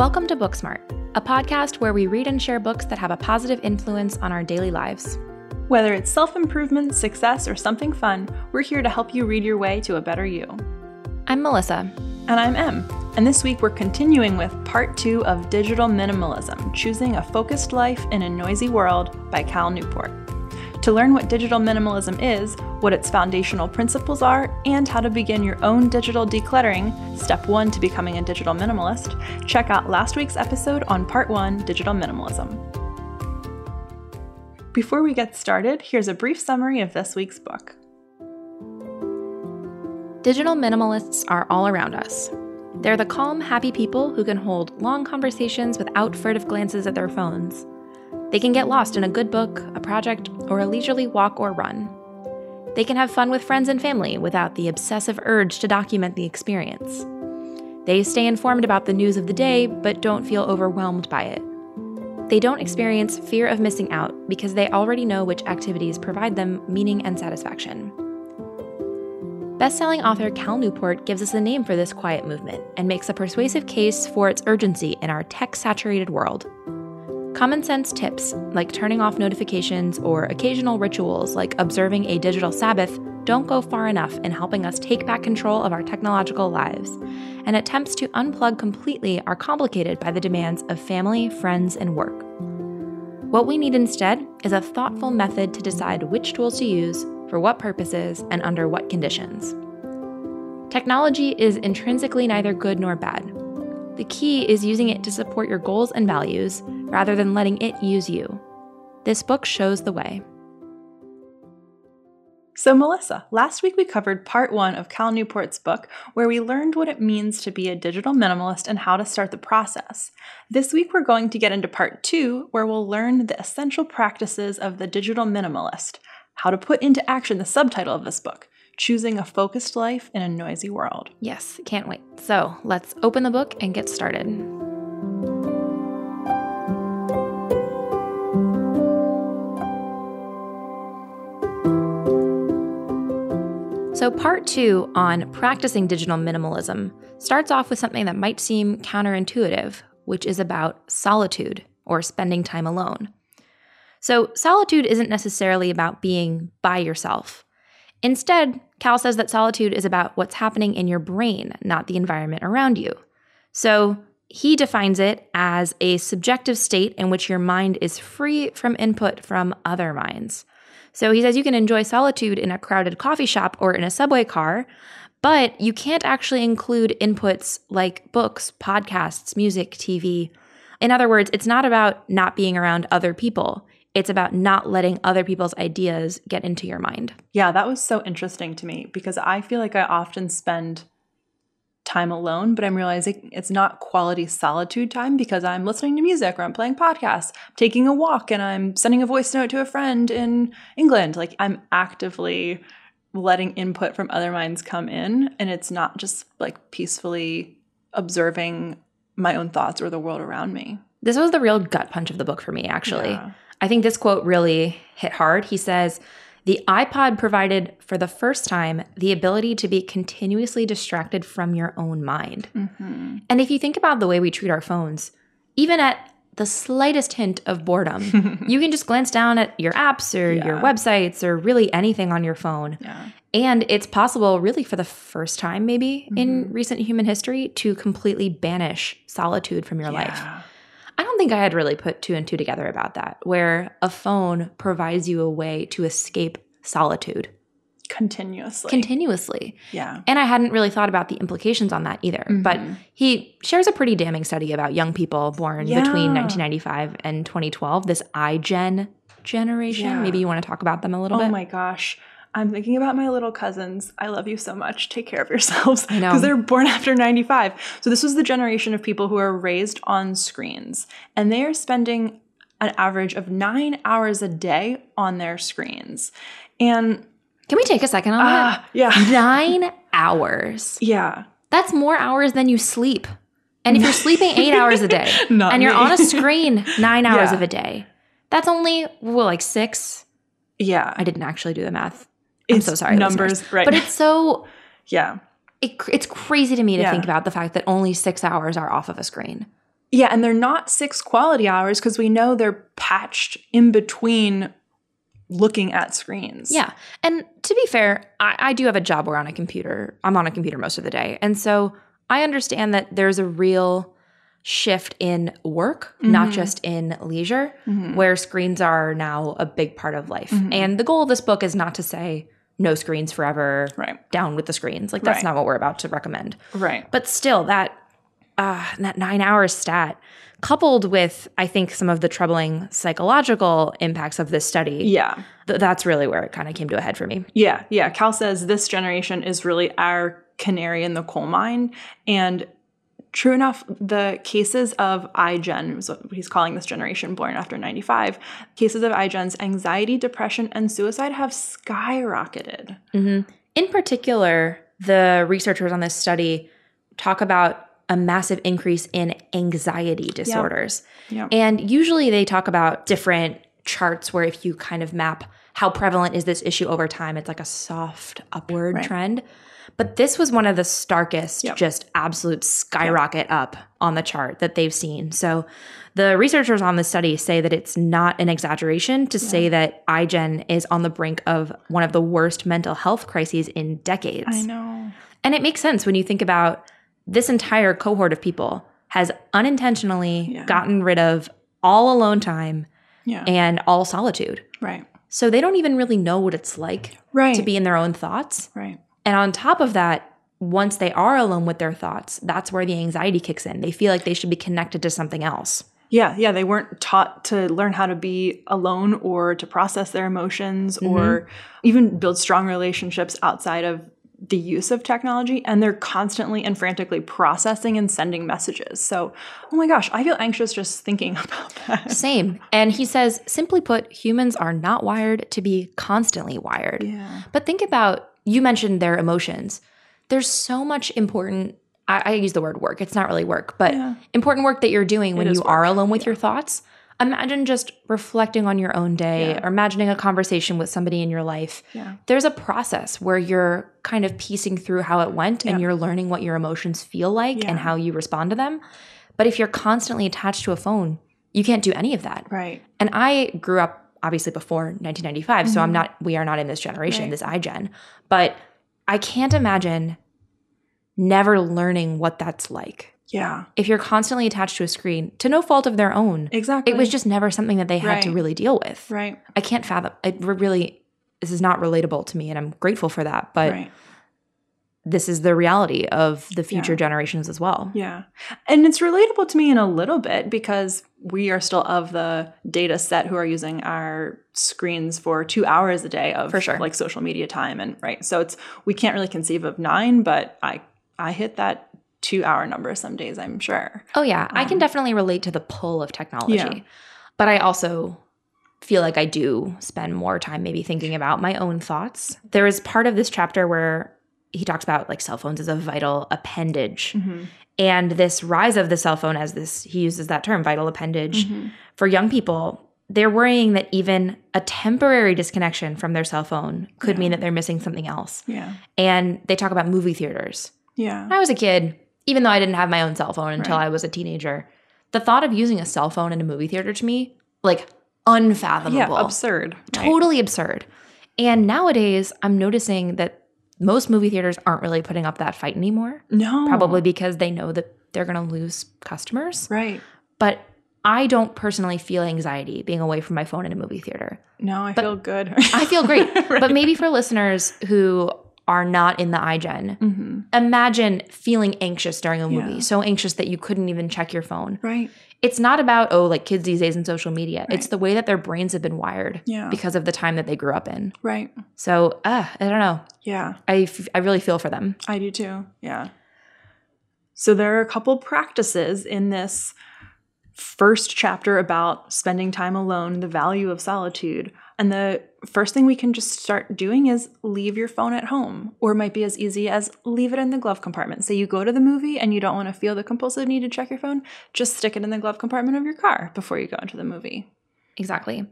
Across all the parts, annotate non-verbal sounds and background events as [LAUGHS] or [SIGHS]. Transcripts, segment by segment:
Welcome to Booksmart, a podcast where we read and share books that have a positive influence on our daily lives. Whether it's self improvement, success, or something fun, we're here to help you read your way to a better you. I'm Melissa. And I'm Em. And this week we're continuing with part two of Digital Minimalism Choosing a Focused Life in a Noisy World by Cal Newport. To learn what digital minimalism is, what its foundational principles are, and how to begin your own digital decluttering, step one to becoming a digital minimalist, check out last week's episode on part one Digital Minimalism. Before we get started, here's a brief summary of this week's book. Digital minimalists are all around us. They're the calm, happy people who can hold long conversations without furtive glances at their phones. They can get lost in a good book, a project, or a leisurely walk or run. They can have fun with friends and family without the obsessive urge to document the experience. They stay informed about the news of the day, but don't feel overwhelmed by it. They don't experience fear of missing out because they already know which activities provide them meaning and satisfaction. Best-selling author Cal Newport gives us a name for this quiet movement and makes a persuasive case for its urgency in our tech-saturated world. Common sense tips, like turning off notifications or occasional rituals like observing a digital Sabbath, don't go far enough in helping us take back control of our technological lives, and attempts to unplug completely are complicated by the demands of family, friends, and work. What we need instead is a thoughtful method to decide which tools to use, for what purposes, and under what conditions. Technology is intrinsically neither good nor bad. The key is using it to support your goals and values rather than letting it use you. This book shows the way. So, Melissa, last week we covered part one of Cal Newport's book, where we learned what it means to be a digital minimalist and how to start the process. This week we're going to get into part two, where we'll learn the essential practices of the digital minimalist, how to put into action the subtitle of this book Choosing a Focused Life in a Noisy World. Yes, can't wait. So, let's open the book and get started. So, part two on practicing digital minimalism starts off with something that might seem counterintuitive, which is about solitude or spending time alone. So, solitude isn't necessarily about being by yourself. Instead, Cal says that solitude is about what's happening in your brain, not the environment around you. So, he defines it as a subjective state in which your mind is free from input from other minds. So he says you can enjoy solitude in a crowded coffee shop or in a subway car, but you can't actually include inputs like books, podcasts, music, TV. In other words, it's not about not being around other people. It's about not letting other people's ideas get into your mind. Yeah, that was so interesting to me because I feel like I often spend time alone, but I'm realizing it's not quality solitude time because I'm listening to music or I'm playing podcasts, I'm taking a walk, and I'm sending a voice note to a friend in England. Like I'm actively letting input from other minds come in, and it's not just like peacefully observing my own thoughts or the world around me. This was the real gut punch of the book for me, actually. Yeah. I think this quote really hit hard. He says, the iPod provided for the first time the ability to be continuously distracted from your own mind. Mm-hmm. And if you think about the way we treat our phones, even at the slightest hint of boredom, [LAUGHS] you can just glance down at your apps or yeah. your websites or really anything on your phone. Yeah. And it's possible, really, for the first time, maybe mm-hmm. in recent human history, to completely banish solitude from your yeah. life. I don't think I had really put two and two together about that, where a phone provides you a way to escape solitude continuously. Continuously. Yeah. And I hadn't really thought about the implications on that either. Mm-hmm. But he shares a pretty damning study about young people born yeah. between 1995 and 2012, this iGen generation. Yeah. Maybe you want to talk about them a little oh bit. Oh my gosh. I'm thinking about my little cousins. I love you so much. Take care of yourselves. Because [LAUGHS] they're born after 95. So this was the generation of people who are raised on screens. And they are spending an average of nine hours a day on their screens. And can we take a second on uh, that? Yeah. [LAUGHS] Nine hours. Yeah. That's more hours than you sleep. And if you're sleeping eight hours a day [LAUGHS] and you're me. on a screen nine hours yeah. of a day, that's only, well, like six. Yeah. I didn't actually do the math. It's I'm so sorry. Numbers, listeners. right. But it's so. [LAUGHS] Yeah. It, it's crazy to me to yeah. think about the fact that only six hours are off of a screen. Yeah, and they're not six quality hours because we know they're patched in between looking at screens. Yeah. And to be fair, I, I do have a job where on a computer, I'm on a computer most of the day. And so I understand that there's a real shift in work, not Mhm. just in leisure, Mhm. where screens are now a big part of life. Mhm. And the goal of this book is not to say no screens forever, Right. down with the screens. Like that's Right. not what we're about to recommend. Right. But still, that uh, that nine hours stat, coupled with I think some of the troubling psychological impacts of this study, Yeah. th- that's really where it kind of came to a head for me. Yeah. Yeah. Cal says this generation is really our canary in the coal mine. And true enough, the cases of iGen, is what he's calling this generation born after 95, cases of iGen's anxiety, depression, and suicide have skyrocketed. Mm-hmm. In particular, the researchers on this study talk about a massive increase in anxiety disorders. Yeah. And usually they talk about different charts where if you kind of map how prevalent is this issue over time, it's like a soft upward Right. trend. But this was one of the starkest, Yep. just absolute skyrocket up on the chart that they've seen. So the researchers on the study say that it's not an exaggeration to say that iGen is on the brink of one of the worst mental health crises in decades. I know. And it makes sense when you think about this entire cohort of people has unintentionally Yeah. gotten rid of all alone time Yeah. and all solitude. right. So they don't even really know what it's like Right. to be in their own thoughts. right. And on top of that, once they are alone with their thoughts, that's where the anxiety kicks in. They feel like they should be connected to something else. Yeah, yeah, they weren't taught to learn how to be alone or to process their emotions mm-hmm. or even build strong relationships outside of the use of technology and they're constantly and frantically processing and sending messages. So, oh my gosh, I feel anxious just thinking [LAUGHS] about that. Same. And he says, simply put, humans are not wired to be constantly wired. Yeah. But think about you mentioned their emotions. There's so much important. I, I use the word work. It's not really work, but Yeah. important work that you're doing when you are alone with your thoughts. Imagine just reflecting on your own day Yeah. or imagining a conversation with somebody in your life. Yeah. There's a process where you're kind of piecing through how it went and you're learning what your emotions feel like and how you respond to them. But if you're constantly attached to a phone, you can't do any of that. Right. And I grew up obviously before 1995, so I'm Mhm. not we are not in this generation, Right. this iGen. But I can't imagine never learning what that's like. Yeah. If you're constantly attached to a screen to no fault of their own, Exactly. it was just never something that they had to really deal with. right. I can't fathom it really this is not relatable to me and I'm grateful for that, but right. This is the reality of the future Yeah. generations as well. Yeah. And it's relatable to me in a little bit because we are still of the data set who are using our screens for two hours a day of For sure. like social media time. And right. So it's we can't really conceive of nine, but I I hit that two hour number some days, I'm sure. Oh yeah, I can Um, definitely relate to the pull of technology. Yeah. But I also feel like I do spend more time maybe thinking about my own thoughts. There is part of this chapter where he talks about like cell phones as a vital appendage Mm-hmm. and this rise of the cell phone as this he uses that term vital appendage Mm-hmm. for young people. They're worrying that even a temporary disconnection from their cell phone could Yeah. mean that they're missing something else. Yeah. And they talk about movie theaters. Yeah. When I was a kid, even though I didn't have my own cell phone until Right. I was a teenager, the thought of using a cell phone in a movie theater to me, like unfathomable. Yeah. Absurd. right? Totally absurd. And nowadays, I'm noticing that most movie theaters aren't really putting up that fight anymore, No. probably because they know that they're going to lose customers. Right. But I don't personally feel anxiety being away from my phone in a movie theater. No, I But feel good. I feel great. [LAUGHS] Right. But maybe for listeners who are not in the iGen, Mhm. imagine feeling anxious during a movie, Yeah. so anxious that you couldn't even check your phone. Right. It's not about, oh, like kids these days in social media. It's the way that their brains have been wired Yeah. because of the time that they grew up in. Right. So, uh, I don't know. Yeah. I, f- I really feel for them. I do too. Yeah. So there are a couple practices in this first chapter about spending time alone, the value of solitude. And the first thing we can just start doing is leave your phone at home, or it might be as easy as leave it in the glove compartment. Say you go to the movie and you don't want to feel the compulsive need to check your phone, just stick it in the glove compartment of your car before you go into the movie. Exactly.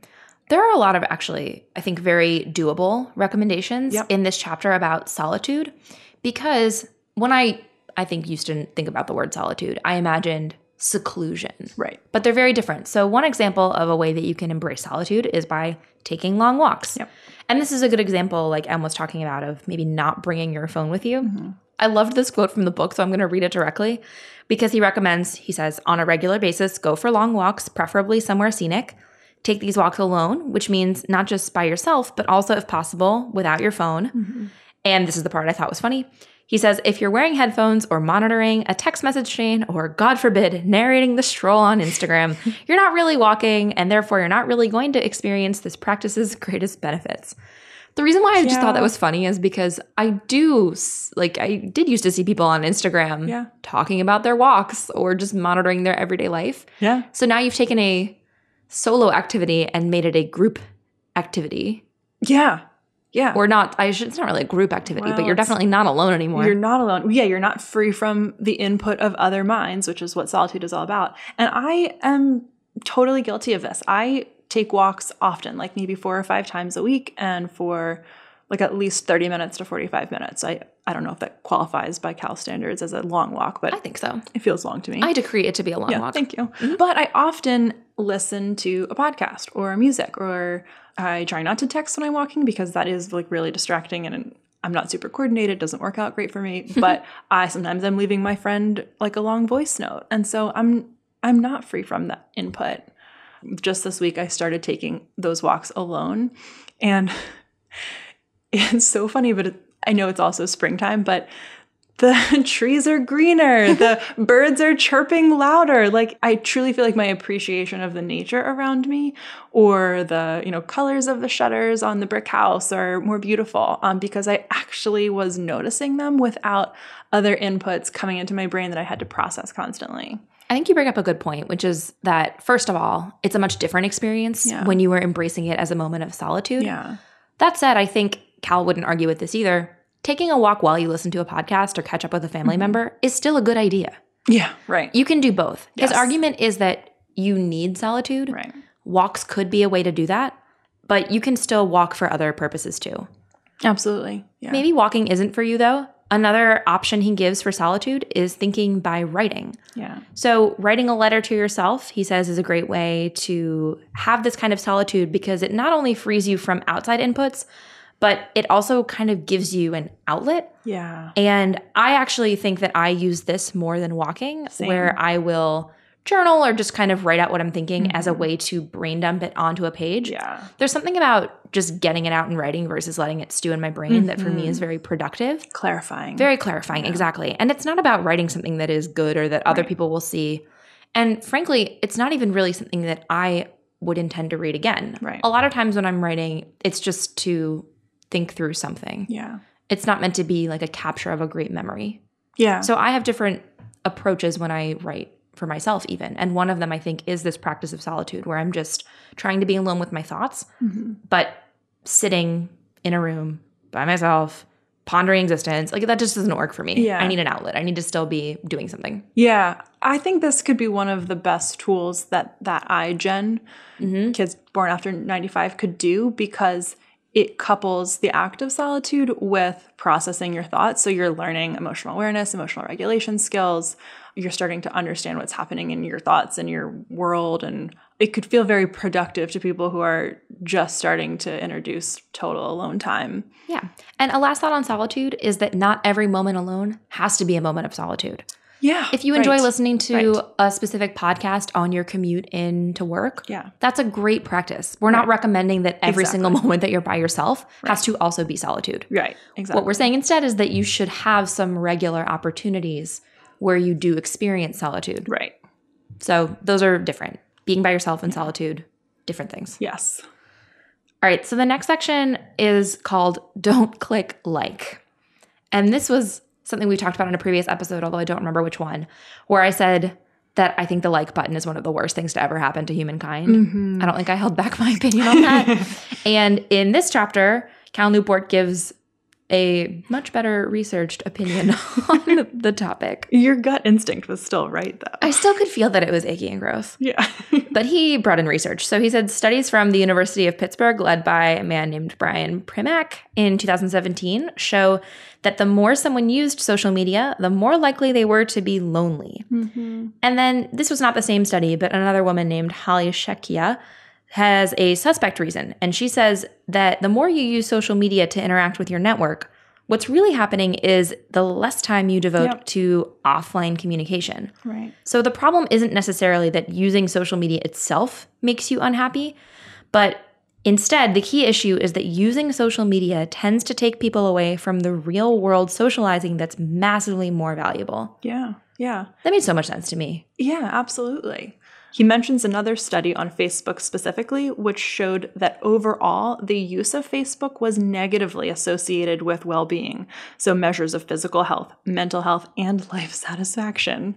There are a lot of actually, I think, very doable recommendations Yep. in this chapter about solitude because when I, I think, used to think about the word solitude, I imagined seclusion. Right. But they're very different. So, one example of a way that you can embrace solitude is by taking long walks. Yep. And this is a good example, like Em was talking about, of maybe not bringing your phone with you. Mm-hmm. I loved this quote from the book, so I'm going to read it directly because he recommends, he says, on a regular basis, go for long walks, preferably somewhere scenic. Take these walks alone, which means not just by yourself, but also, if possible, without your phone. Mm-hmm. And this is the part I thought was funny. He says, if you're wearing headphones or monitoring a text message chain or, God forbid, narrating the stroll on Instagram, [LAUGHS] you're not really walking, and therefore you're not really going to experience this practice's greatest benefits. The reason why I just thought that was funny is because I do, like, I did used to see people on Instagram Yeah. talking about their walks or just monitoring their everyday life. Yeah. So now you've taken a solo activity and made it a group activity. Yeah. Yeah. Or not, I should, it's not really a group activity, Well, but you're definitely not alone anymore. You're not alone. Yeah, you're not free from the input of other minds, which is what solitude is all about. And I am totally guilty of this. I take walks often, like maybe four or five times a week, and for like at least 30 minutes to 45 minutes. I, I don't know if that qualifies by Cal standards as a long walk, but I think so. it feels long to me. I decree it to be a long yeah, walk. thank you. Mm-hmm. But I often listen to a podcast or music, or I try not to text when I'm walking because that is like really distracting and I'm not super coordinated. It doesn't work out great for me. [LAUGHS] but I sometimes I'm leaving my friend like a long voice note, and so I'm I'm not free from that input. Just this week, I started taking those walks alone, and [LAUGHS] it's so funny. But it, I know it's also springtime, but the [LAUGHS] trees are greener the [LAUGHS] birds are chirping louder like i truly feel like my appreciation of the nature around me or the you know colors of the shutters on the brick house are more beautiful um, because i actually was noticing them without other inputs coming into my brain that i had to process constantly I think you bring up a good point, which is that, first of all, it's a much different experience Yeah. when you are embracing it as a moment of solitude. yeah That said, I think Cal wouldn't argue with this either. Taking a walk while you listen to a podcast or catch up with a family Mm-hmm. member is still a good idea. yeah right You can do both. His argument is that you need solitude. right Walks could be a way to do that, but you can still walk for other purposes too. absolutely yeah Maybe walking isn't for you though. Another option he gives for solitude is thinking by writing. yeah So, writing a letter to yourself, he says, is a great way to have this kind of solitude because it not only frees you from outside inputs, but it also kind of gives you an outlet. yeah And I actually think that I use this more than walking, Same. where I will journal or just kind of write out what I'm thinking as a mm-hmm. way to brain dump it onto a page. yeah There's something about just getting it out and writing versus letting it stew in my brain that for me is mm-hmm. very productive. clarifying Very clarifying, exactly. And it's not about writing something that is good or that other Right. people will see. And frankly, it's not even really something that I would intend to read again. Right. A lot of times when I'm writing, it's just to think through something. yeah It's not meant to be like a capture of a great memory. yeah So I have different approaches when I write for myself, even. And one of them, I think, is this practice of solitude where I'm just trying to be alone with my thoughts, Mhm. but sitting in a room by myself, pondering existence. Like that just doesn't work for me. Yeah. I need an outlet. I need to still be doing something. Yeah, I think this could be one of the best tools that that iGen Mm-hmm. kids born after 95 could do because it couples the act of solitude with processing your thoughts. So you're learning emotional awareness, emotional regulation skills. You're starting to understand what's happening in your thoughts and your world. And it could feel very productive to people who are just starting to introduce total alone time. Yeah. And a last thought on solitude is that not every moment alone has to be a moment of solitude. Yeah. If you enjoy right. listening to Right. a specific podcast on your commute into work, Yeah. that's a great practice. We're not recommending that every Exactly. single [LAUGHS] moment that you're by yourself has to also be solitude. Right. Exactly. What we're saying instead is that you should have some regular opportunities where you do experience solitude. Right. So those are different. Being by yourself and solitude, different things. Yes. All right, so the next section is called Don't Click Like. And this was something we talked about in a previous episode, although I don't remember which one, where I said that I think the like button is one of the worst things to ever happen to humankind. Mm-hmm. I don't think I held back [LAUGHS] my opinion on that. [LAUGHS] and in this chapter, Cal Newport gives a much better researched opinion [LAUGHS] on the topic. Your gut instinct was still right, though. I still could feel that it was achy and gross. yeah. [LAUGHS] But he brought in research. So he said studies from the University of Pittsburgh, led by a man named Brian Primack in 2017, show that the more someone used social media, the more likely they were to be lonely. mm-hmm. And then this was not the same study, but another woman named Holly Shakya has a suspect reason. And she says that the more you use social media to interact with your network, what's really happening is the less time you devote Yep. to offline communication. Right. So the problem isn't necessarily that using social media itself makes you unhappy, but instead, the key issue is that using social media tends to take people away from the real world socializing that's massively more valuable. Yeah. Yeah. That made so much sense to me. Yeah, absolutely. He mentions another study on Facebook specifically, which showed that overall, the use of Facebook was negatively associated with well being. So, measures of physical health, mental health, and [LAUGHS] life satisfaction.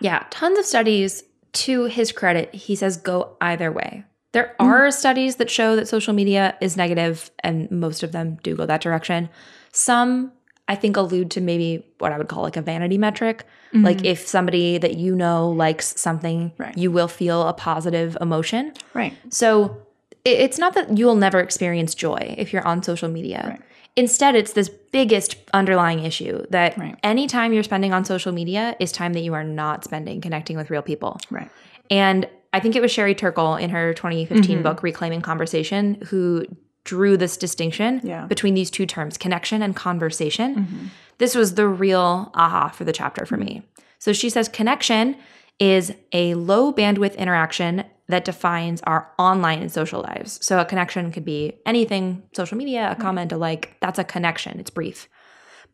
Yeah, tons of studies. To his credit, he says go either way. There mm-hmm. are studies that show that social media is negative, and most of them do go that direction. Some, I think, allude to maybe what I would call like a vanity metric. Like if somebody that you know likes something, Right. you will feel a positive emotion. Right. So it- it's not that you'll never experience joy if you're on social media. Right. Instead, it's this biggest underlying issue that Right. any time you're spending on social media is time that you are not spending connecting with real people. Right. And I think it was Sherry Turkle in her 2015 Mm-hmm. book, Reclaiming Conversation, who drew this distinction Yeah. between these two terms, connection and conversation. Mm-hmm. This was the real aha for the chapter for me. So she says connection is a low bandwidth interaction that defines our online and social lives. So a connection could be anything social media, a comment, a like. That's a connection, it's brief.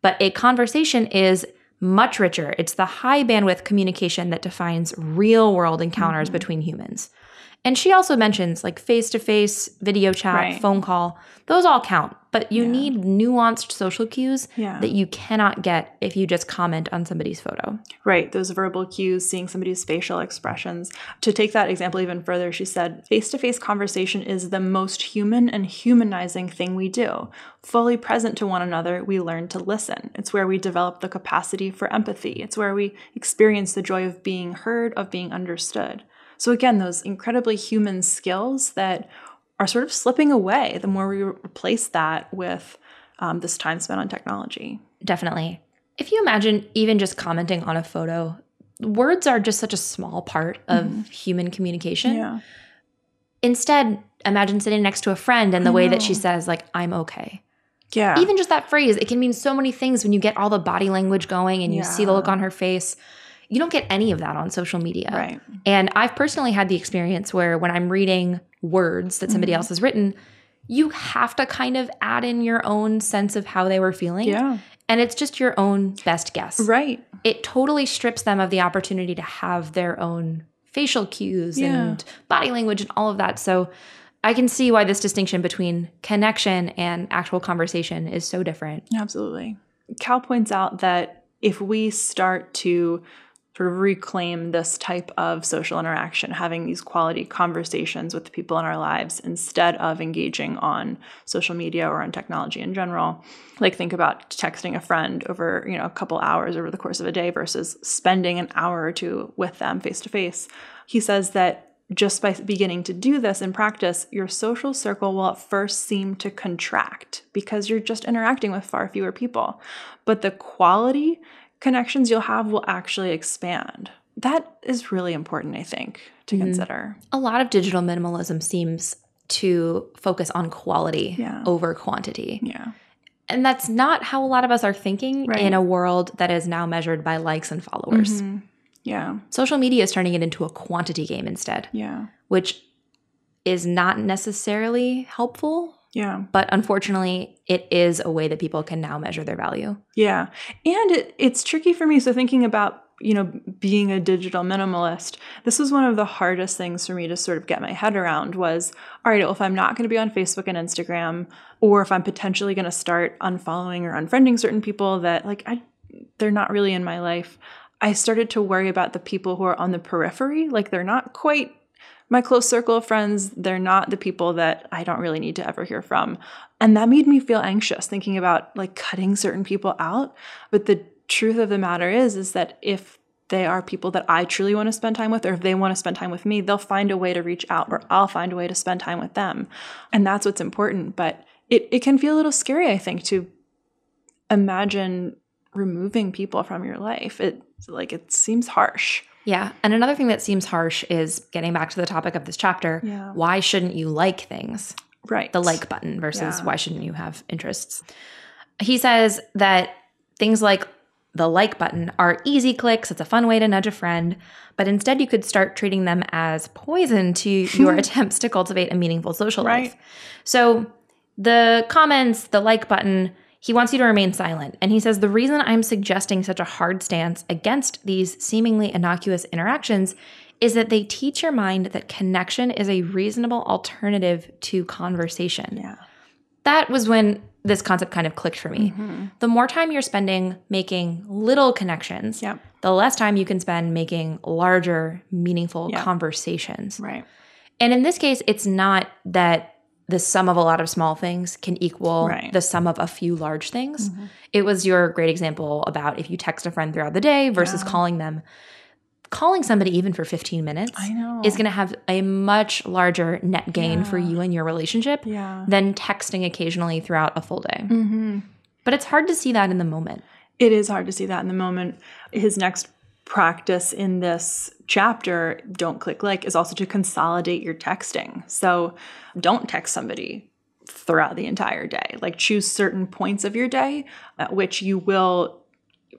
But a conversation is much richer. It's the high bandwidth communication that defines real world encounters Mm-hmm. between humans. And she also mentions like face to face, video chat, Right. phone call. Those all count, but you Yeah. need nuanced social cues Yeah. that you cannot get if you just comment on somebody's photo. Right, those verbal cues, seeing somebody's facial expressions. To take that example even further, she said, face to face conversation is the most human and humanizing thing we do. Fully present to one another, we learn to listen. It's where we develop the capacity for empathy, it's where we experience the joy of being heard, of being understood. So, again, those incredibly human skills that are sort of slipping away the more we replace that with um, this time spent on technology. Definitely. If you imagine even just commenting on a photo, words are just such a small part of human communication. Yeah. Instead, imagine sitting next to a friend and the way that she says, like, I'm okay. Yeah. Even just that phrase, it can mean so many things when you get all the body language going and you see the look on her face. You don't get any of that on social media. right. And I've personally had the experience where when I'm reading words that somebody Mhm. else has written, you have to kind of add in your own sense of how they were feeling. Yeah. And it's just your own best guess. Right. It totally strips them of the opportunity to have their own facial cues Yeah. and body language and all of that. So I can see why this distinction between connection and actual conversation is so different. Absolutely. Cal points out that if we start to sort of reclaim this type of social interaction, having these quality conversations with the people in our lives instead of engaging on social media or on technology in general, like think about texting a friend over, you know, a couple hours over the course of a day versus spending an hour or two with them face to face. He says that just by beginning to do this in practice, your social circle will at first seem to contract because you're just interacting with far fewer people. But the quality connections you'll have will actually expand. That is really important, I think, to Mhm. consider. A lot of digital minimalism seems to focus on quality Yeah. over quantity. Yeah. And that's not how a lot of us are thinking Right. in a world that is now measured by likes and followers. Mhm. Yeah. Social media is turning it into a quantity game instead, Yeah. which is not necessarily helpful, Yeah. but unfortunately, it is a way that people can now measure their value. Yeah. And it, it's tricky for me. So, thinking about, you know, being a digital minimalist, this was one of the hardest things for me to sort of get my head around was all right, well, if I'm not going to be on Facebook and Instagram, or if I'm potentially going to start unfollowing or unfriending certain people that, like, I, they're not really in my life, I started to worry about the people who are on the periphery. Like, they're not quite my close circle of friends, they're not the people that I don't really need to ever hear from. And that made me feel anxious thinking about like cutting certain people out. But the truth of the matter is is that if they are people that I truly want to spend time with, or if they want to spend time with me, they'll find a way to reach out, or I'll find a way to spend time with them. And that's what's important. But it, it can feel a little scary, I think, to imagine removing people from your life. It like it seems harsh. Yeah. And another thing that seems harsh is getting back to the topic of this chapter. Yeah. Why shouldn't you like things? Right. The like button versus Yeah. why shouldn't you have interests? He says that things like the like button are easy clicks. It's a fun way to nudge a friend, but instead you could start treating them as poison to [LAUGHS] your attempts to cultivate a meaningful social Right. life. So the comments, the like button, he wants you to remain silent. And he says the reason I'm suggesting such a hard stance against these seemingly innocuous interactions is that they teach your mind that connection is a reasonable alternative to conversation. Yeah. That was when this concept kind of clicked for me. Mm-hmm. The more time you're spending making little connections, Yep. the less time you can spend making larger, meaningful Yeah. conversations. Right. And in this case, it's not that the sum of a lot of small things can equal Right. Mm-hmm. the sum of a few large things. It was your great example about if you text a friend throughout the day versus Yeah. calling them. Calling somebody even for 15 minutes I know. is going to have a much larger net gain for you and your relationship Yeah. than texting occasionally throughout a full day. Mm-hmm. But it's hard to see that in the moment. It is hard to see that in the moment. His next practice in this chapter, Don't Click Like, is also to consolidate your texting. So don't text somebody throughout the entire day. Like choose certain points of your day at which you will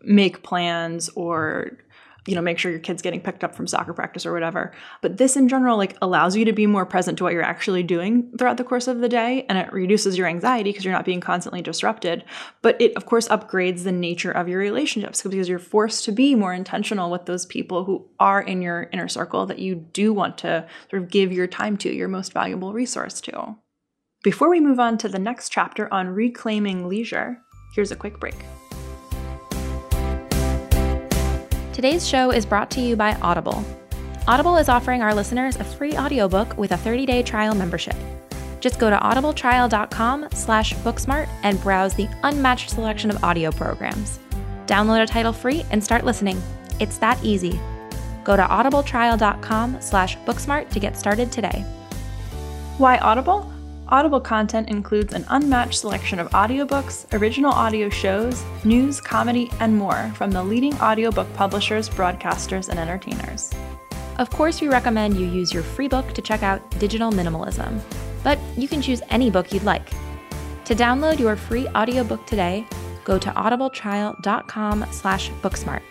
make plans or you know make sure your kid's getting picked up from soccer practice or whatever. But this in general like allows you to be more present to what you're actually doing throughout the course of the day and it reduces your anxiety because you're not being constantly disrupted. But it of course upgrades the nature of your relationships because you're forced to be more intentional with those people who are in your inner circle that you do want to sort of give your time to your most valuable resource to. Before we move on to the next chapter on reclaiming leisure here's a quick break Today's show is brought to you by Audible. Audible is offering our listeners a free audiobook with a 30-day trial membership. Just go to audibletrial.com slash booksmart and browse the unmatched selection of audio programs. Download a title free and start listening. It's that easy. Go to audibletrial.com slash booksmart to get started today. Why Audible? Audible content includes an unmatched selection of audiobooks, original audio shows, news, comedy, and more from the leading audiobook publishers, broadcasters, and entertainers. Of course, we recommend you use your free book to check out Digital Minimalism, but you can choose any book you'd like. To download your free audiobook today, go to audibletrial.com slash booksmart.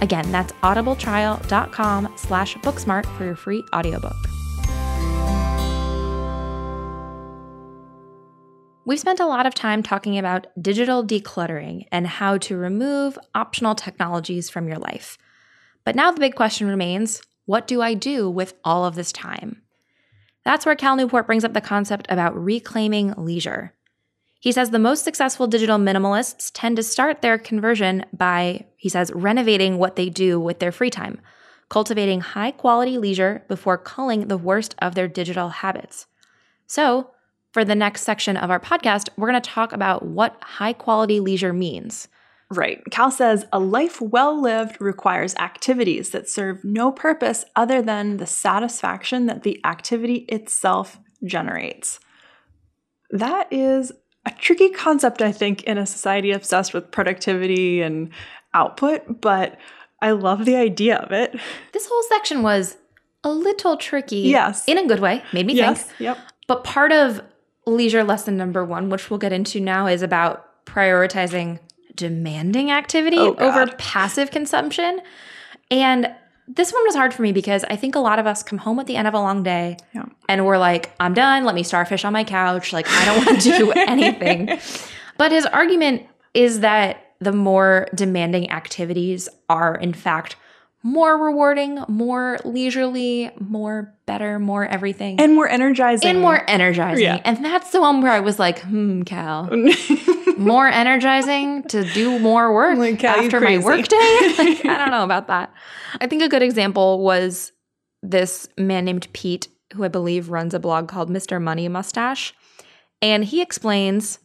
Again, that's audibletrial.com slash booksmart for your free audiobook. We've spent a lot of time talking about digital decluttering and how to remove optional technologies from your life. But now the big question remains what do I do with all of this time? That's where Cal Newport brings up the concept about reclaiming leisure. He says the most successful digital minimalists tend to start their conversion by, he says, renovating what they do with their free time, cultivating high quality leisure before culling the worst of their digital habits. So, for the next section of our podcast, we're going to talk about what high quality leisure means. Right. Cal says a life well lived requires activities that serve no purpose other than the satisfaction that the activity itself generates. That is a tricky concept, I think, in a society obsessed with productivity and output, but I love the idea of it. This whole section was a little tricky. Yes. In a good way, made me Yes. think. Yep. But part of leisure lesson number one, which we'll get into now, is about prioritizing demanding activity Oh, over passive consumption. And this one was hard for me because I think a lot of us come home at the end of a long day Yeah. and we're like, I'm done. Let me starfish on my couch. Like, I don't want to do [LAUGHS] anything. But his argument is that the more demanding activities are, in fact, more rewarding, more leisurely, more better, more everything, And more energizing. and more energizing. Yeah. And that's the one where I was like, hmm, Cal, [LAUGHS] more energizing to do more work Like, Cal, after my crazy. work day? [LAUGHS] Like, I don't know about that. I think a good example was this man named Pete, who I believe runs a blog called Mr. Money Mustache. And he explains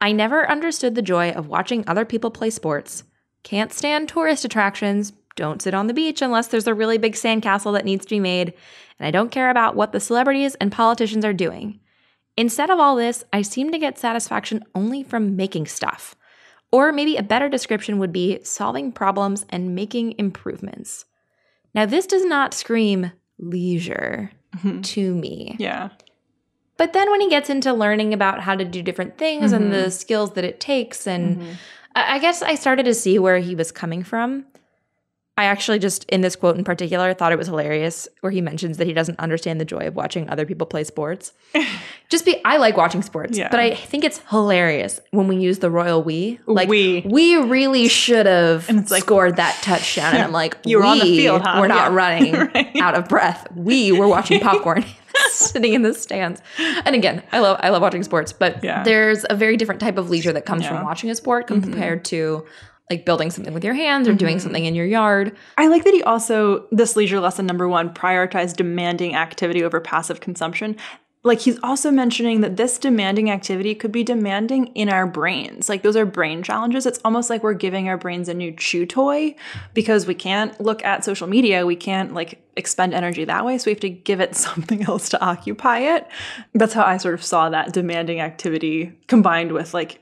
I never understood the joy of watching other people play sports. Can't stand tourist attractions. Don't sit on the beach unless there's a really big sandcastle that needs to be made. And I don't care about what the celebrities and politicians are doing. Instead of all this, I seem to get satisfaction only from making stuff. Or maybe a better description would be solving problems and making improvements. Now, this does not scream leisure mm-hmm. to me. Yeah. But then when he gets into learning about how to do different things and mm-hmm. the skills that it takes, and mm-hmm. I I guess I started to see where he was coming from. I actually just, in this quote in particular, thought it was hilarious where he mentions that he doesn't understand the joy of watching other people play sports. [LAUGHS] just be, I like watching sports, Yeah. but I think it's hilarious when we use the royal we. Like, We. we really should have And it's like- scored that touchdown. And I'm like, [LAUGHS] You were on the field, huh?" We're not Yeah. running [LAUGHS] Right. out of breath. We were watching popcorn. sitting in the stands. And again, I love I love watching sports, but Yeah. there's a very different type of leisure that comes Yeah. Mm-hmm. from watching a sport compared to like building something with your hands or Mm-hmm. doing something in your yard. I like that he also, this leisure lesson number one, prioritized demanding activity over passive consumption. Like he's also mentioning that this demanding activity could be demanding in our brains. Like those are brain challenges. It's almost like we're giving our brains a new chew toy because we can't look at social media. We can't like expend energy that way. So we have to give it [LAUGHS] something else to occupy it. That's how I sort of saw that demanding activity combined with like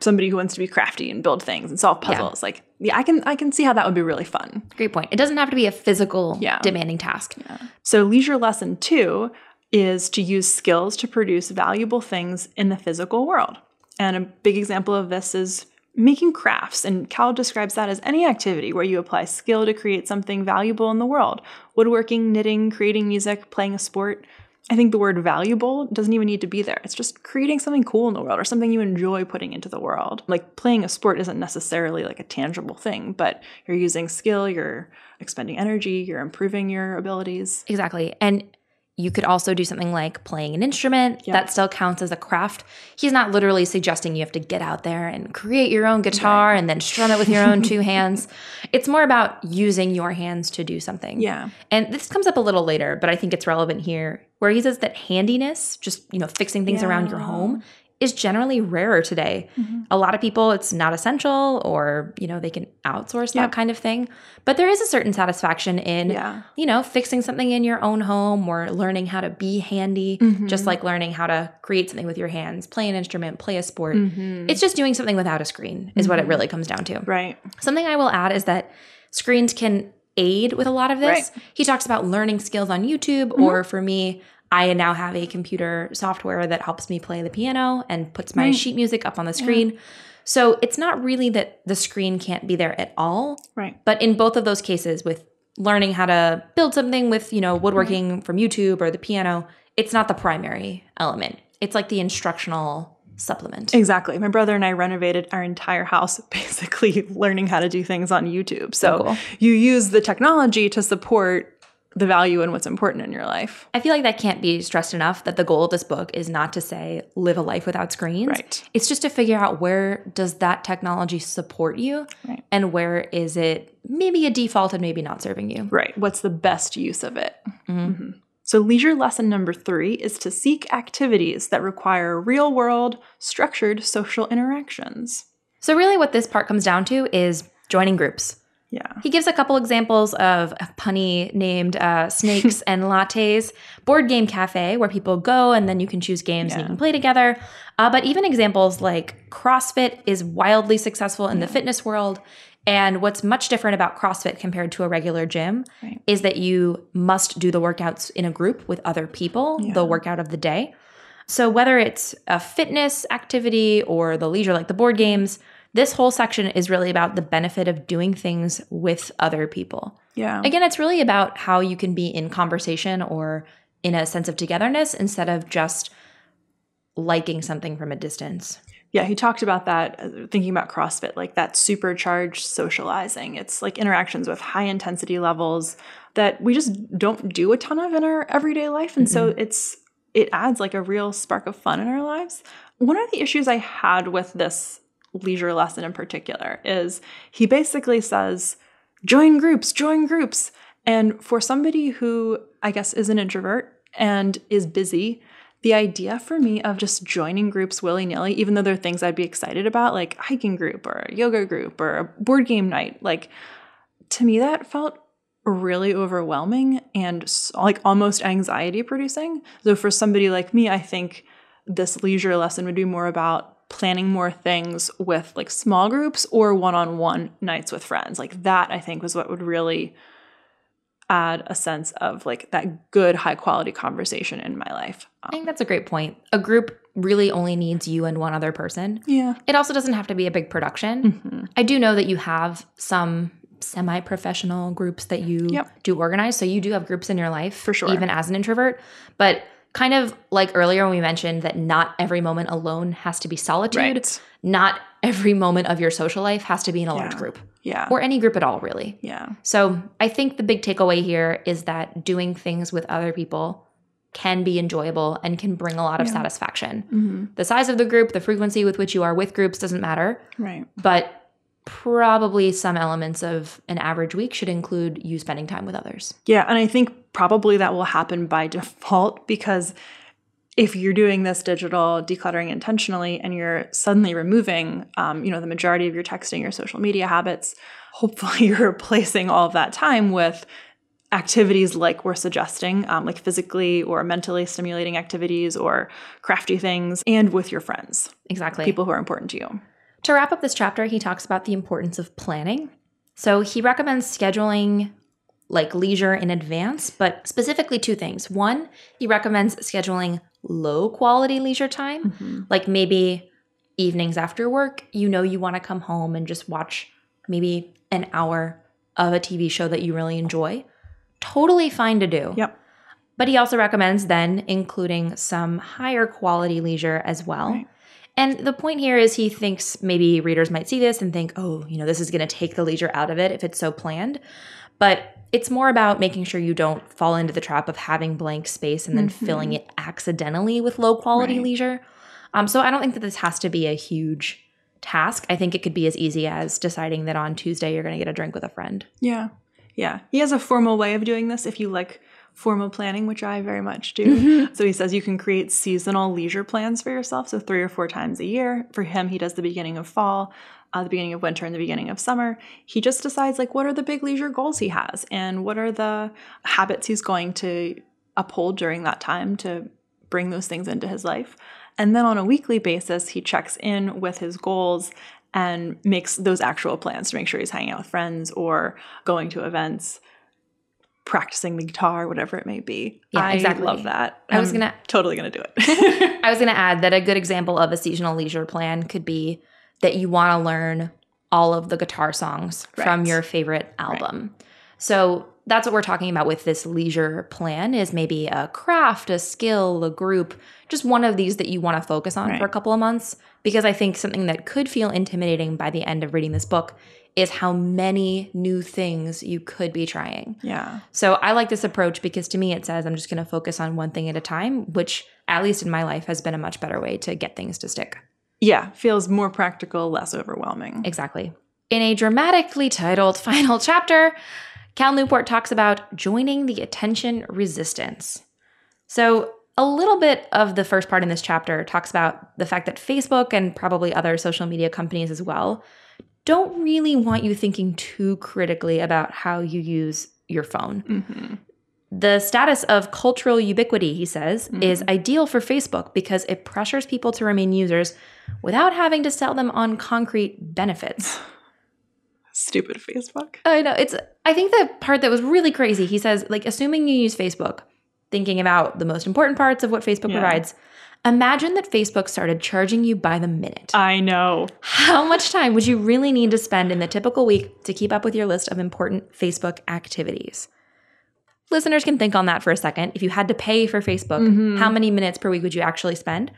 somebody who wants to be crafty and build things and solve puzzles. Like, yeah, I can I can see how that would be really fun. Great point. It doesn't have to be a physical Yeah. demanding task. So, leisure lesson two is to use skills to produce valuable things in the physical world. And a big example of this is making crafts. And Cal describes that as any activity where you apply skill to create something valuable in the world woodworking, knitting, creating music, playing a sport. I think the word valuable doesn't even need to be there. It's just creating something cool in the world or something you enjoy putting into the world. Like playing a sport isn't necessarily like a tangible thing, but you're using skill, you're expending energy, you're improving your abilities. Exactly. And you could also do something like playing an instrument Yeah. that still counts as a craft. He's not literally suggesting you have to get out there and create your own guitar and then strum it with your own two [LAUGHS] hands. It's more about using your hands to do something. Yeah. And this comes up a little later, but I think it's relevant here, where he says that handiness, just you know, fixing things around your home, is generally rarer today. A lot of people, it's not essential, or you know, they can outsource Yeah. that kind of thing. But there is a certain satisfaction in, Yeah. you know, fixing something in your own home or learning how to be handy, Mm-hmm. just like learning how to create something with your hands, play an instrument, play a sport. Mm-hmm. It's just doing something without a screen, is what it really comes down to. Right. Something I will add is that screens can aid with a lot of this. Right. Mm-hmm. He talks about learning skills on YouTube, or for me, I now have a computer software that helps me play the piano and puts my Right. sheet music up on the screen. So it's not really that the screen can't be there at all, Right. but in both of those cases, with learning how to build something with, you know, woodworking from YouTube or the piano, it's not the primary element. It's like the instructional supplement. Exactly. My brother and I renovated our entire house [LAUGHS] basically learning how to do things on YouTube. So cool. you use the technology to support the value and what's important in your life. I feel like that can't be stressed enough that the goal of this book is not to say live a life without screens. Right. It's just to figure out where does that technology support you Right. and where is it maybe a default and maybe not serving you. Right. What's the best use of it? Mhm. So, leisure lesson number three is to seek activities that require real world, structured social interactions. So really what this part comes down to is joining groups. Yeah. He gives a couple examples of a punny named uh, Snakes [LAUGHS] and Lattes, Board Game Cafe, where people go and then you can choose games and you can play together. Uh, but even examples like CrossFit is wildly successful in the fitness world. And what's much different about CrossFit compared to a regular gym Right. is that you must do the workouts in a group with other people, the workout of the day. So whether it's a fitness activity or the leisure like the board games, this whole section is really about the benefit of doing things with other people. Yeah. Again, it's really about how you can be in conversation or in a sense of togetherness instead of just liking something from a distance. Yeah, he talked about that, uh, thinking about CrossFit, like that supercharged socializing. It's like interactions with high intensity levels that we just don't do a ton of in our everyday life. And so it's it adds like a real spark of fun in our lives. One of the issues I had with this leisure lesson in particular is he basically says, join groups, join groups. And for somebody who I guess is an introvert and is busy, the idea for me of just joining groups willy nilly, even though they're things I'd be excited about, like hiking group or a yoga group or a board game night, like to me, that felt really overwhelming and like almost anxiety producing. So for somebody like me, I think this leisure lesson would be more about planning more things with like small groups or one-on-one nights with friends. Like that I think was what would really add a sense of like that good high quality conversation in my life. Um, I think that's a great point. A group really only needs you and one other person. Yeah. It also doesn't have to be a big production. Mm-hmm. I do know that you have some semi professional groups that you yep. do organize. So you do have groups in your life, for sure, even as an introvert. But kind of like earlier when we mentioned that not every moment alone has to be solitude, right. not every moment of your social life has to be in a yeah. large group. Yeah. Or any group at all, really. Yeah. So I think the big takeaway here is that doing things with other people can be enjoyable and can bring a lot of yeah. satisfaction. Mm-hmm. The size of the group, the frequency with which you are with groups doesn't matter. Right. But probably some elements of an average week should include you spending time with others. Yeah, and I think probably that will happen by [LAUGHS] default because if you're doing this digital decluttering intentionally and you're suddenly removing um, you know the majority of your texting your social media habits hopefully [LAUGHS] you're replacing all of that time with activities like we're suggesting um, like physically or mentally stimulating activities or crafty things and with your friends. Exactly. People who are important to you. To wrap up this chapter, he talks about the importance of planning. So he recommends scheduling like leisure in advance, but specifically two things. One, he recommends scheduling low quality leisure time, mm-hmm. like maybe evenings after work, you know, you want to come home and just watch maybe an hour of a TV show that you really enjoy. Totally fine to do. Yep. But he also recommends then including some higher quality leisure as well. Right. And the point here is he thinks maybe readers might see this and think, oh, you know, this is going to take the leisure out of it if it's so planned. But it's more about making sure you don't fall into the trap of having blank space and then mm-hmm. filling it accidentally with low quality right. leisure. Um, so I don't think that this has to be a huge task. I think it could be as easy as deciding that on Tuesday you're going to get a drink with a friend. Yeah. Yeah. He has a formal way of doing this if you like formal planning, which I very much do. Mm-hmm. [LAUGHS] So he says you can create seasonal leisure plans for yourself. So three or four times a year. For him, he does the beginning of fall, uh, the beginning of winter, and the beginning of summer. He just decides like what are the big leisure goals he has and what are the habits he's going to uphold during that time to bring those things into his life. And then on a weekly basis, he checks in with his goals and makes those actual plans to make sure he's hanging out with friends or going to events practicing the guitar, whatever it may be. Yeah, I exactly. love that. I was gonna totally gonna do it. [LAUGHS] I was gonna add that a good example of a seasonal leisure plan could be that you want to learn all of the guitar songs right. from your favorite album. Right. So that's what we're talking about with this leisure plan is maybe a craft, a skill, a group, just one of these that you want to focus on right. for a couple of months because I think something that could feel intimidating by the end of reading this book is how many new things you could be trying. Yeah. So I like this approach because to me it says I'm just going to focus on one thing at a time, which at least in my life has been a much better way to get things to stick. Yeah, feels more practical, less overwhelming. Exactly. In a dramatically titled [LAUGHS] final chapter, Cal Newport talks about joining the attention resistance. So, a little bit of the first part in this chapter talks about the fact that Facebook and probably other social media companies as well don't really want you thinking too critically about how you use your phone. Mm-hmm. The status of cultural ubiquity, he says, mm-hmm. is ideal for Facebook because it pressures people to remain users without having to sell them on concrete benefits. [LAUGHS] Stupid Facebook. I know. It's I think the part that was really crazy, he says, like assuming you use Facebook, thinking about the most important parts of what Facebook yeah. provides, Imagine that Facebook started charging you by the minute. I know. How much time would you really need to spend in the typical week to keep up with your list of important Facebook activities? Listeners can think on that for a second. If you had to pay for Facebook, mm-hmm. how many minutes per week would you actually spend?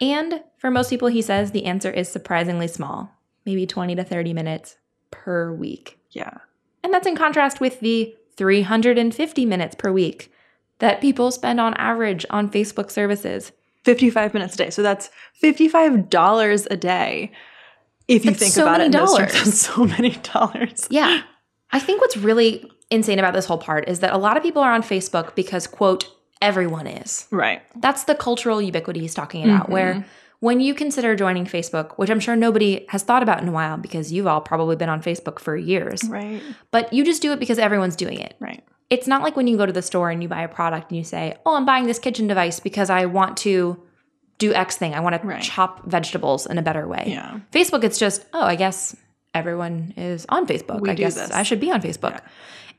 And for most people, he says the answer is surprisingly small, maybe 20 to 30 minutes per week. Yeah. And that's in contrast with the 350 minutes per week that people spend on average on Facebook services. 55 minutes a day. So that's $55 a day. If you that's think so about it, dollars. That's so many dollars. [LAUGHS] Yeah. I think what's really insane about this whole part is that a lot of people are on Facebook because, quote, everyone is. Right. That's the cultural ubiquity he's talking about, mm-hmm. where when you consider joining Facebook, which I'm sure nobody has thought about in a while because you've all probably been on Facebook for years, Right. but you just do it because everyone's doing it. Right. It's not like when you go to the store and you buy a product and you say, Oh, I'm buying this kitchen device because I want to do X thing. I want to Right. chop vegetables in a better way. Yeah. Facebook, it's just, oh, I guess everyone is on Facebook. We I guess this. I should be on Facebook.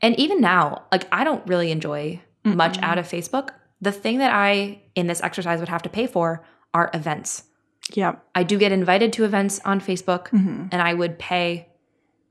And even now, like I don't really enjoy much out of Facebook. The thing that I in this exercise would have to pay for are events. Yeah. I do get invited to events on Facebook Mm-hmm. and I would pay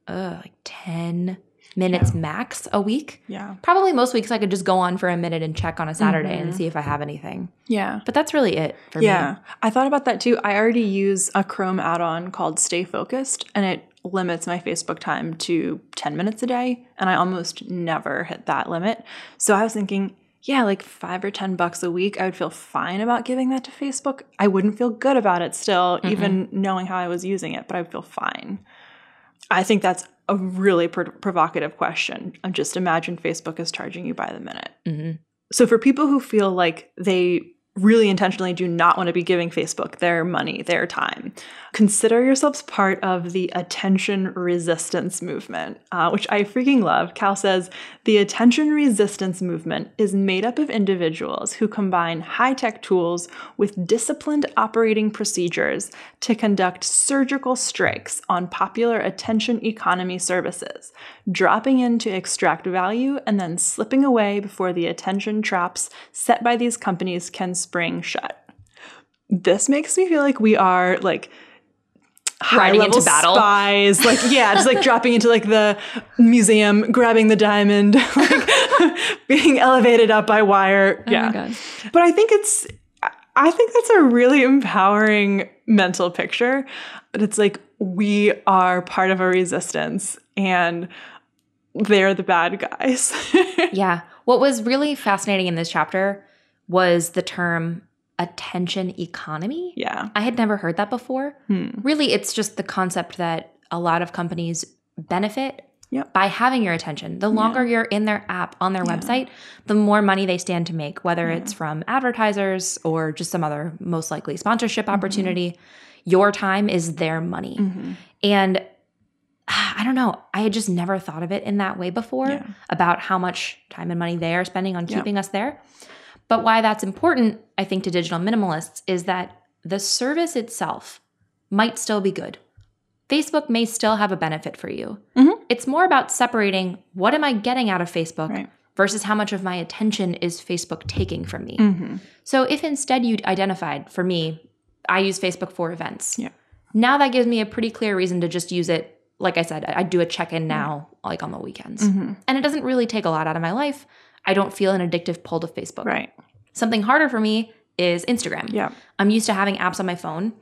uh like 10 minutes max a week. Yeah. Probably most weeks I could just go on for a minute and check on a Saturday and see if I have anything. Yeah. But that's really it for me. Yeah. I thought about that too. I already use a Chrome add on called Stay Focused, and it limits my Facebook time to 10 minutes a day. And I almost never hit that limit. So I was thinking, yeah, like five or 10 bucks a week, I would feel fine about giving that to Facebook. I wouldn't feel good about it still, even knowing how I was using it, but I would feel fine. I think that's a really pro- provocative question. Um, Just imagine Facebook is charging you by the minute. So for people who feel like they really intentionally do not want to be giving Facebook their money, their time, consider yourselves part of the attention resistance movement, uh, which I freaking love. Cal says the attention resistance movement is made up of individuals who combine high tech tools with disciplined operating procedures to conduct surgical strikes on popular attention economy services, dropping in to extract value and then slipping away before the attention traps set by these companies can spring shut. This makes me feel like we are like high Riding level into battle. spies, like yeah, just like dropping into like the museum, grabbing the diamond, [LAUGHS] like [LAUGHS] being elevated up by wire. Oh yeah, Oh God. but I think it's I think that's a really empowering mental picture. But it's like we are part of a resistance and they're the bad guys. [LAUGHS] Yeah. What was really fascinating in this chapter was the term attention economy. yeah. I had never heard that before. Hmm. Really, it's just the concept that a lot of companies benefit Yep. by having your attention. The longer you're in their app, on their website, the more money they stand to make, whether it's from advertisers or just some other, most likely, sponsorship mm-hmm. opportunity. Your time is their money. Mm-hmm. And [SIGHS] I don't know. I had just never thought of it in that way before Yeah. about how much time and money they are spending on keeping us there. But why that's important, I think, to digital minimalists is that the service itself might still be good. Facebook may still have a benefit for you. Mhm. It's more about separating what am I getting out of Facebook Right. versus how much of my attention is Facebook taking from me. Mm-hmm. So if instead you identified, for me, I use Facebook for events. Yeah. Now that gives me a pretty clear reason to just use it. Like I said, I I do a check in now, like on the weekends. Mm-hmm. And it doesn't really take a lot out of my life. I don't feel an addictive pull to Facebook. Right. Something harder for me is Instagram. Yeah. I'm used to having apps on my phone.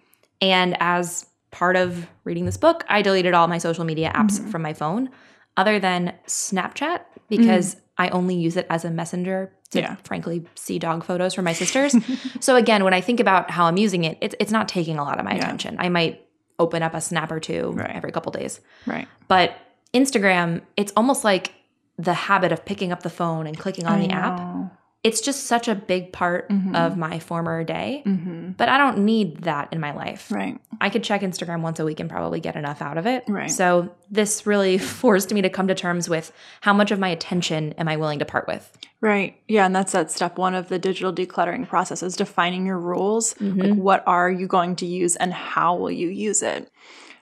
And as part of reading this book, I deleted all my social media apps Mm-hmm. from my phone, other than Snapchat, because I only use it as a messenger to, Mm. Yeah. frankly, see dog photos from my sisters. [LAUGHS] so again, when I think about how I'm using it, it's, it's not taking a lot of my Yeah. attention. I might open up a snap or two Right. every couple days. Right. But Instagram, it's almost like the habit of picking up the phone and clicking on I the app. It's just such a big part Mhm. of my former day. Mm-hmm. But I don't need that in my life. Right. I could check Instagram once a week and probably get enough out of it. Right. So this really [LAUGHS] forced me to come to terms with how much of my attention am I willing to part with? Right. Yeah, and that's that step one of the digital decluttering process is defining your rules. Mm-hmm. Like what are you going to use and how will you use it?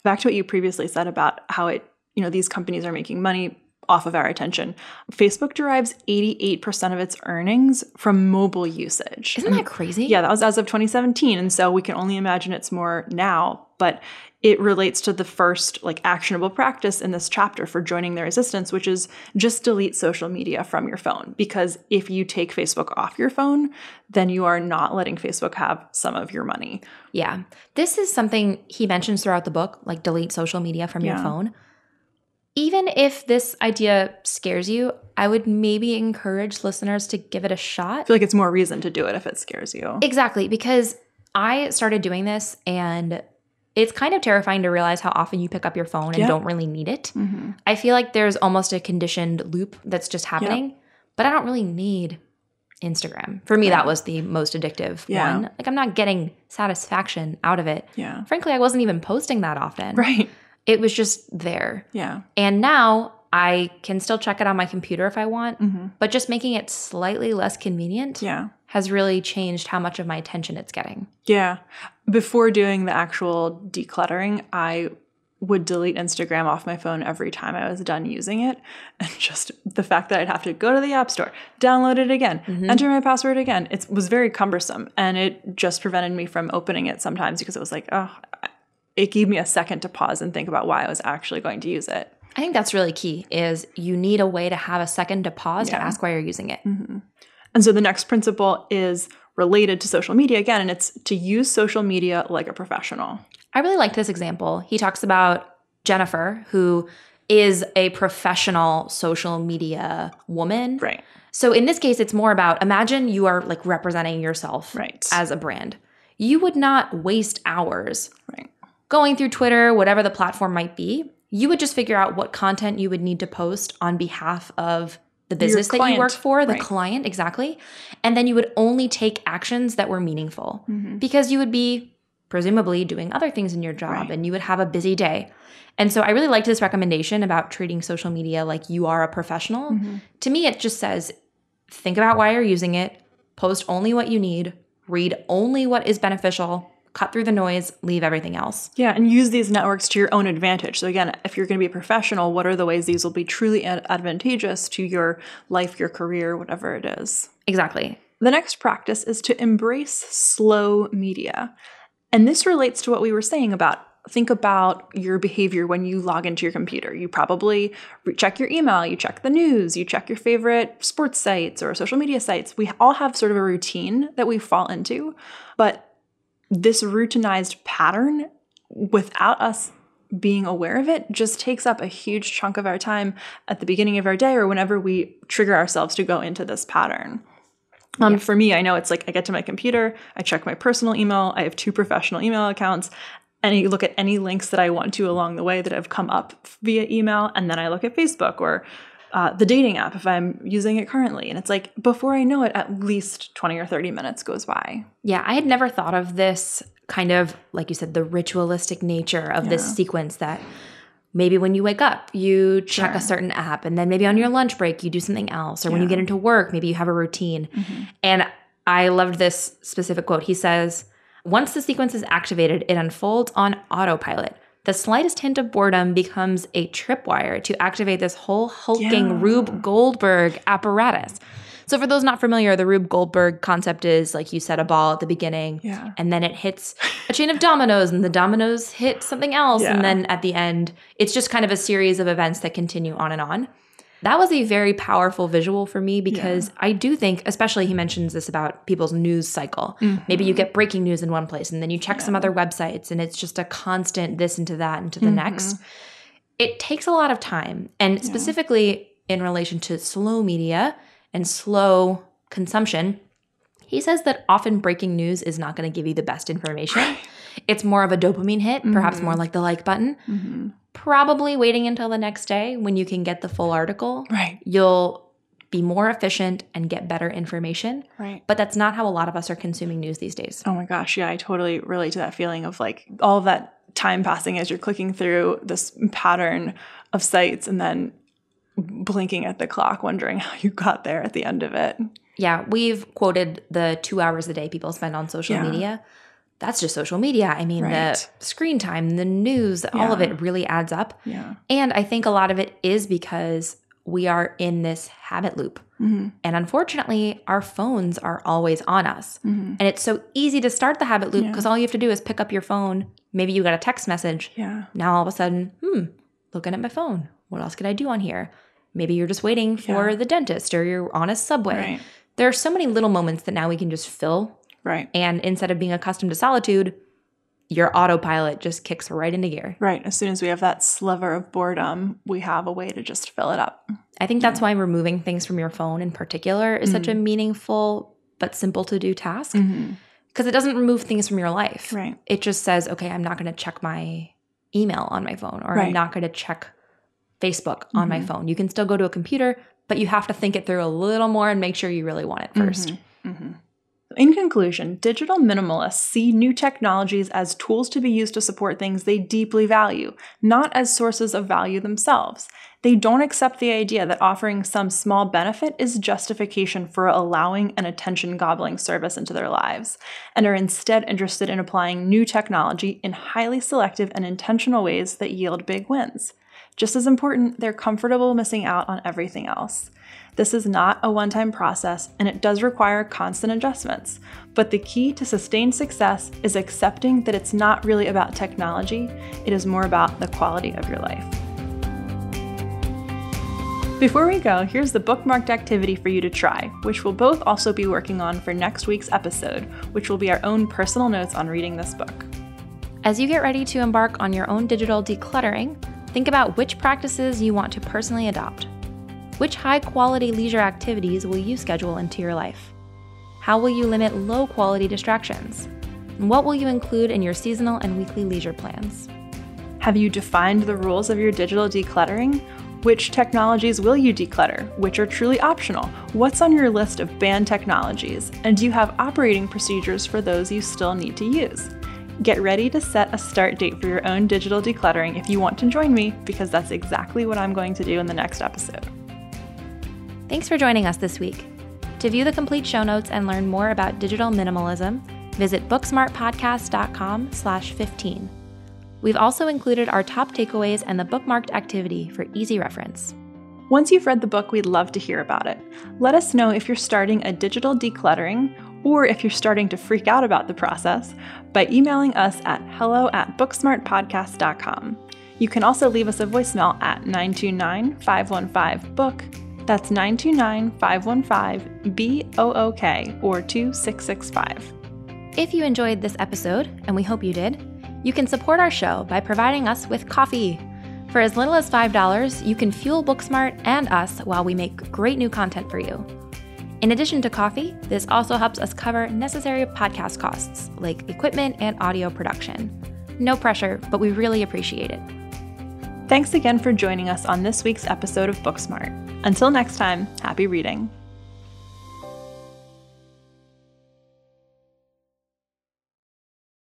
Back to what you previously said about how it, you know, these companies are making money off of our attention. Facebook derives 88% of its earnings from mobile usage. Isn't that crazy? Yeah, that was as of 2017. And so we can only imagine it's more now, but it relates to the first like actionable practice in this chapter for joining the resistance, which is just delete social media from your phone. Because if you take Facebook off your phone, then you are not letting Facebook have some of your money. Yeah. This is something he mentions throughout the book, like delete social media from your phone. Even if this idea scares you, I would maybe encourage listeners to give it a shot. I feel like it's more reason to do it if it scares you. Exactly, because I started doing this and it's kind of terrifying to realize how often you pick up your phone and Yeah. don't really need it. Mm-hmm. I feel like there's almost a conditioned loop that's just happening, but I don't really need Instagram. For me, Right. that was the most addictive Yeah. one. Like, I'm not getting satisfaction out of it. Yeah. Frankly, I wasn't even posting that often. Right. It was just there. Yeah. And now I can still check it on my computer if I want, Mm-hmm. but just making it slightly less convenient Yeah. has really changed how much of my attention it's getting. Yeah. Before doing the actual decluttering, I would delete Instagram off my phone every time I was done using it. [LAUGHS] And just the fact that I'd have to go to the App Store, download it again, enter my password again, it was very cumbersome. And it just prevented me from opening it sometimes because it was like, oh, it gave me a second to pause and think about why I was actually going to use it. I think that's really key is you need a way to have a second to pause to ask why you're using it. Mm-hmm. And so the next principle is related to social media again, and it's to use social media like a professional. I really like this example. He talks about Jennifer, who is a professional social media woman. Right. So in this case, it's more about imagine you are like representing yourself Right. as a brand. You would not waste hours Right. Going through Twitter, whatever the platform might be. You would just figure out what content you would need to post on behalf of the business that you work for, the right. client, exactly. And then you would only take actions that were meaningful Mm-hmm. because you would be presumably doing other things in your job Right. and you would have a busy day. And so I really liked this recommendation about treating social media like you are a professional. Mm-hmm. To me, it just says think about why you're using it, post only what you need, read only what is beneficial, cut through the noise, leave everything else. Yeah, and use these networks to your own advantage. So, again, if you're going to be a professional, what are the ways these will be truly ad- advantageous to your life, your career, whatever it is? Exactly. The next practice is to embrace slow media. And this relates to what we were saying about think about your behavior when you log into your computer. You probably check your email, you check the news, you check your favorite sports sites or social media sites. We all have sort of a routine that we fall into, but this routinized pattern without us being aware of it just takes up a huge chunk of our time at the beginning of our day or whenever we trigger ourselves to go into this pattern. Um, For me, I know it's like I get to my computer, I check my personal email, I have two professional email accounts, and I look at any links that I want to along the way that have come up via email, and then I look at Facebook or uh, the dating app if I'm using it currently. And it's like before I know it, at least 20 or 30 minutes goes by. Yeah, I had never thought of this kind of, like you said, the ritualistic nature of this sequence that maybe when you wake up, you check Sure. a certain app, and then maybe on your lunch break, you do something else. Or when you get into work, maybe you have a routine. And I loved this specific quote. He says, Once the sequence is activated, it unfolds on autopilot. The slightest hint of boredom becomes a tripwire to activate this whole hulking Yeah. Rube Goldberg apparatus. So, for those not familiar, the Rube Goldberg concept is like you set a ball at the beginning, Yeah. and then it hits a chain of dominoes, and the dominoes hit something else. Yeah. And then at the end, it's just kind of a series of events that continue on and on. That was a very powerful visual for me because I do think, especially he mentions this about people's news cycle. Mm-hmm. Maybe you get breaking news in one place and then you check some other websites and it's just a constant this into that into the mm-hmm. next. It takes a lot of time. And specifically in relation to slow media and slow consumption, he says that often breaking news is not going to give you the best information. It's more of a dopamine hit, perhaps more mm-hmm. like the like button. Probably waiting until the next day when you can get the full article. Right. You'll be more efficient and get better information. Right. But that's not how a lot of us are consuming news these days. Oh my gosh, yeah, I totally relate to that feeling of like all of that time passing as you're clicking through this pattern of sites and then blinking at the clock, wondering how you got there at the end of it. Yeah, we've quoted the two hours a day people spend on social Yeah. media. That's just social media. I mean, Right. the screen time, the news, all of it really adds up. Yeah. And I think a lot of it is because we are in this habit loop. Mm-hmm. And unfortunately, our phones are always on us. Mm-hmm. And it's so easy to start the habit loop Yeah. because all you have to do is pick up your phone. Maybe you got a text message. Yeah. Now all of a sudden, hmm, looking at my phone. What else could I do on here? Maybe you're just waiting for Yeah. the dentist or you're on a subway. Right. There are so many little moments that now we can just fill. Right. And instead of being accustomed to solitude, your autopilot just kicks right into gear. Right. As soon as we have that sliver of boredom, we have a way to just fill it up. I think that's why removing things from your phone in particular is such a Mm-hmm. meaningful but simple to do task. Mm-hmm. because it doesn't remove things from your life. Right. It just says, okay, I'm not going to check my email on my phone or Right. I'm not going to check Facebook on my phone. You can still go to a computer, but you have to think it through a little more and make sure you really want it 1st In conclusion, digital minimalists see new technologies as tools to be used to support things they deeply value, not as sources of value themselves. They don't accept the idea that offering some small benefit is justification for allowing an attention gobbling service into their lives, and are instead interested in applying new technology in highly selective and intentional ways that yield big wins. Just as important, they're comfortable missing out on everything else. This is not a one time process and it does require constant adjustments. But the key to sustained success is accepting that it's not really about technology, it is more about the quality of your life. Before we go, here's the bookmarked activity for you to try, which we'll both also be working on for next week's episode, which will be our own personal notes on reading this book. As you get ready to embark on your own digital decluttering, think about which practices you want to personally adopt. Which high quality leisure activities will you schedule into your life? How will you limit low quality distractions? And what will you include in your seasonal and weekly leisure plans? Have you defined the rules of your digital decluttering? Which technologies will you declutter? Which are truly optional? What's on your list of banned technologies? And do you have operating procedures for those you still need to use? Get ready to set a start date for your own digital decluttering if you want to join me, because that's exactly what I'm going to do in the next episode. Thanks for joining us this week. To view the complete show notes and learn more about digital minimalism, visit booksmartpodcast.com slash 15. We've also included our top takeaways and the bookmarked activity for easy reference. Once you've read the book, we'd love to hear about it. Let us know if you're starting a digital decluttering or if you're starting to freak out about the process by emailing us at hello at booksmartpodcast.com. You can also leave us a voicemail at 929 515 book. That's 929 515 B O O K or 2665. If you enjoyed this episode, and we hope you did, you can support our show by providing us with coffee. For as little as $5, you can fuel Booksmart and us while we make great new content for you. In addition to coffee, this also helps us cover necessary podcast costs like equipment and audio production. No pressure, but we really appreciate it. Thanks again for joining us on this week's episode of Booksmart. Until next time, happy reading.